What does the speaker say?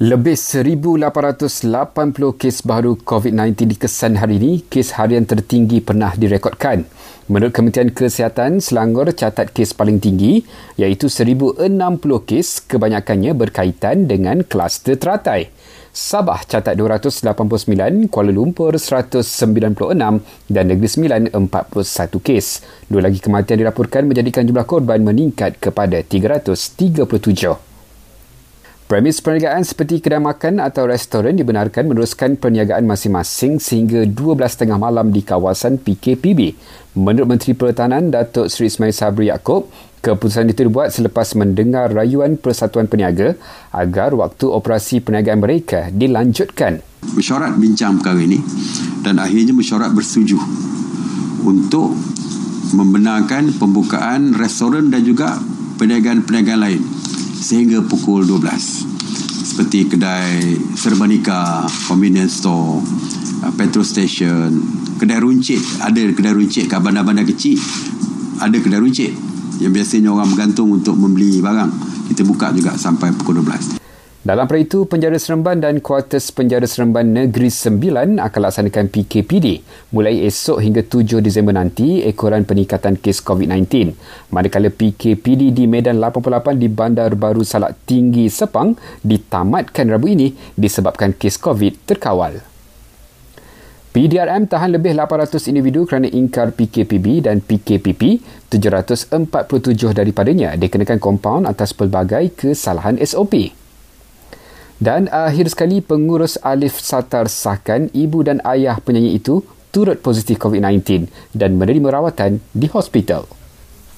Lebih 1,880 kes baru COVID-19 dikesan hari ini, kes harian tertinggi pernah direkodkan. Menurut Kementerian Kesihatan, Selangor catat kes paling tinggi iaitu 1,060 kes kebanyakannya berkaitan dengan kluster teratai. Sabah catat 289, Kuala Lumpur 196 dan Negeri Sembilan 41 kes. Dua lagi kematian dilaporkan menjadikan jumlah korban meningkat kepada 337. Premis perniagaan seperti kedai makan atau restoran dibenarkan meneruskan perniagaan masing-masing sehingga 12.30 malam di kawasan PKPB. Menurut Menteri Pertahanan Datuk Seri Ismail Sabri Yaakob, keputusan itu dibuat selepas mendengar rayuan Persatuan Peniaga agar waktu operasi perniagaan mereka dilanjutkan. Mesyuarat bincang perkara ini dan akhirnya mesyuarat bersetuju untuk membenarkan pembukaan restoran dan juga perniagaan-perniagaan lain sehingga pukul 12 seperti kedai serbanika, convenience store, uh, petrol station, kedai runcit, ada kedai runcit kat bandar-bandar kecil, ada kedai runcit yang biasanya orang bergantung untuk membeli barang. Kita buka juga sampai pukul 12. Dalam perkara itu, Penjara Seremban dan Kuartus Penjara Seremban Negeri Sembilan akan laksanakan PKPD mulai esok hingga 7 Disember nanti ekoran peningkatan kes COVID-19. Manakala PKPD di Medan 88 di Bandar Baru Salak Tinggi Sepang ditamatkan Rabu ini disebabkan kes COVID terkawal. PDRM tahan lebih 800 individu kerana ingkar PKPB dan PKPP. 747 daripadanya dikenakan kompaun atas pelbagai kesalahan SOP. Dan akhir sekali pengurus Alif Satar sahkan ibu dan ayah penyanyi itu turut positif COVID-19 dan menerima rawatan di hospital.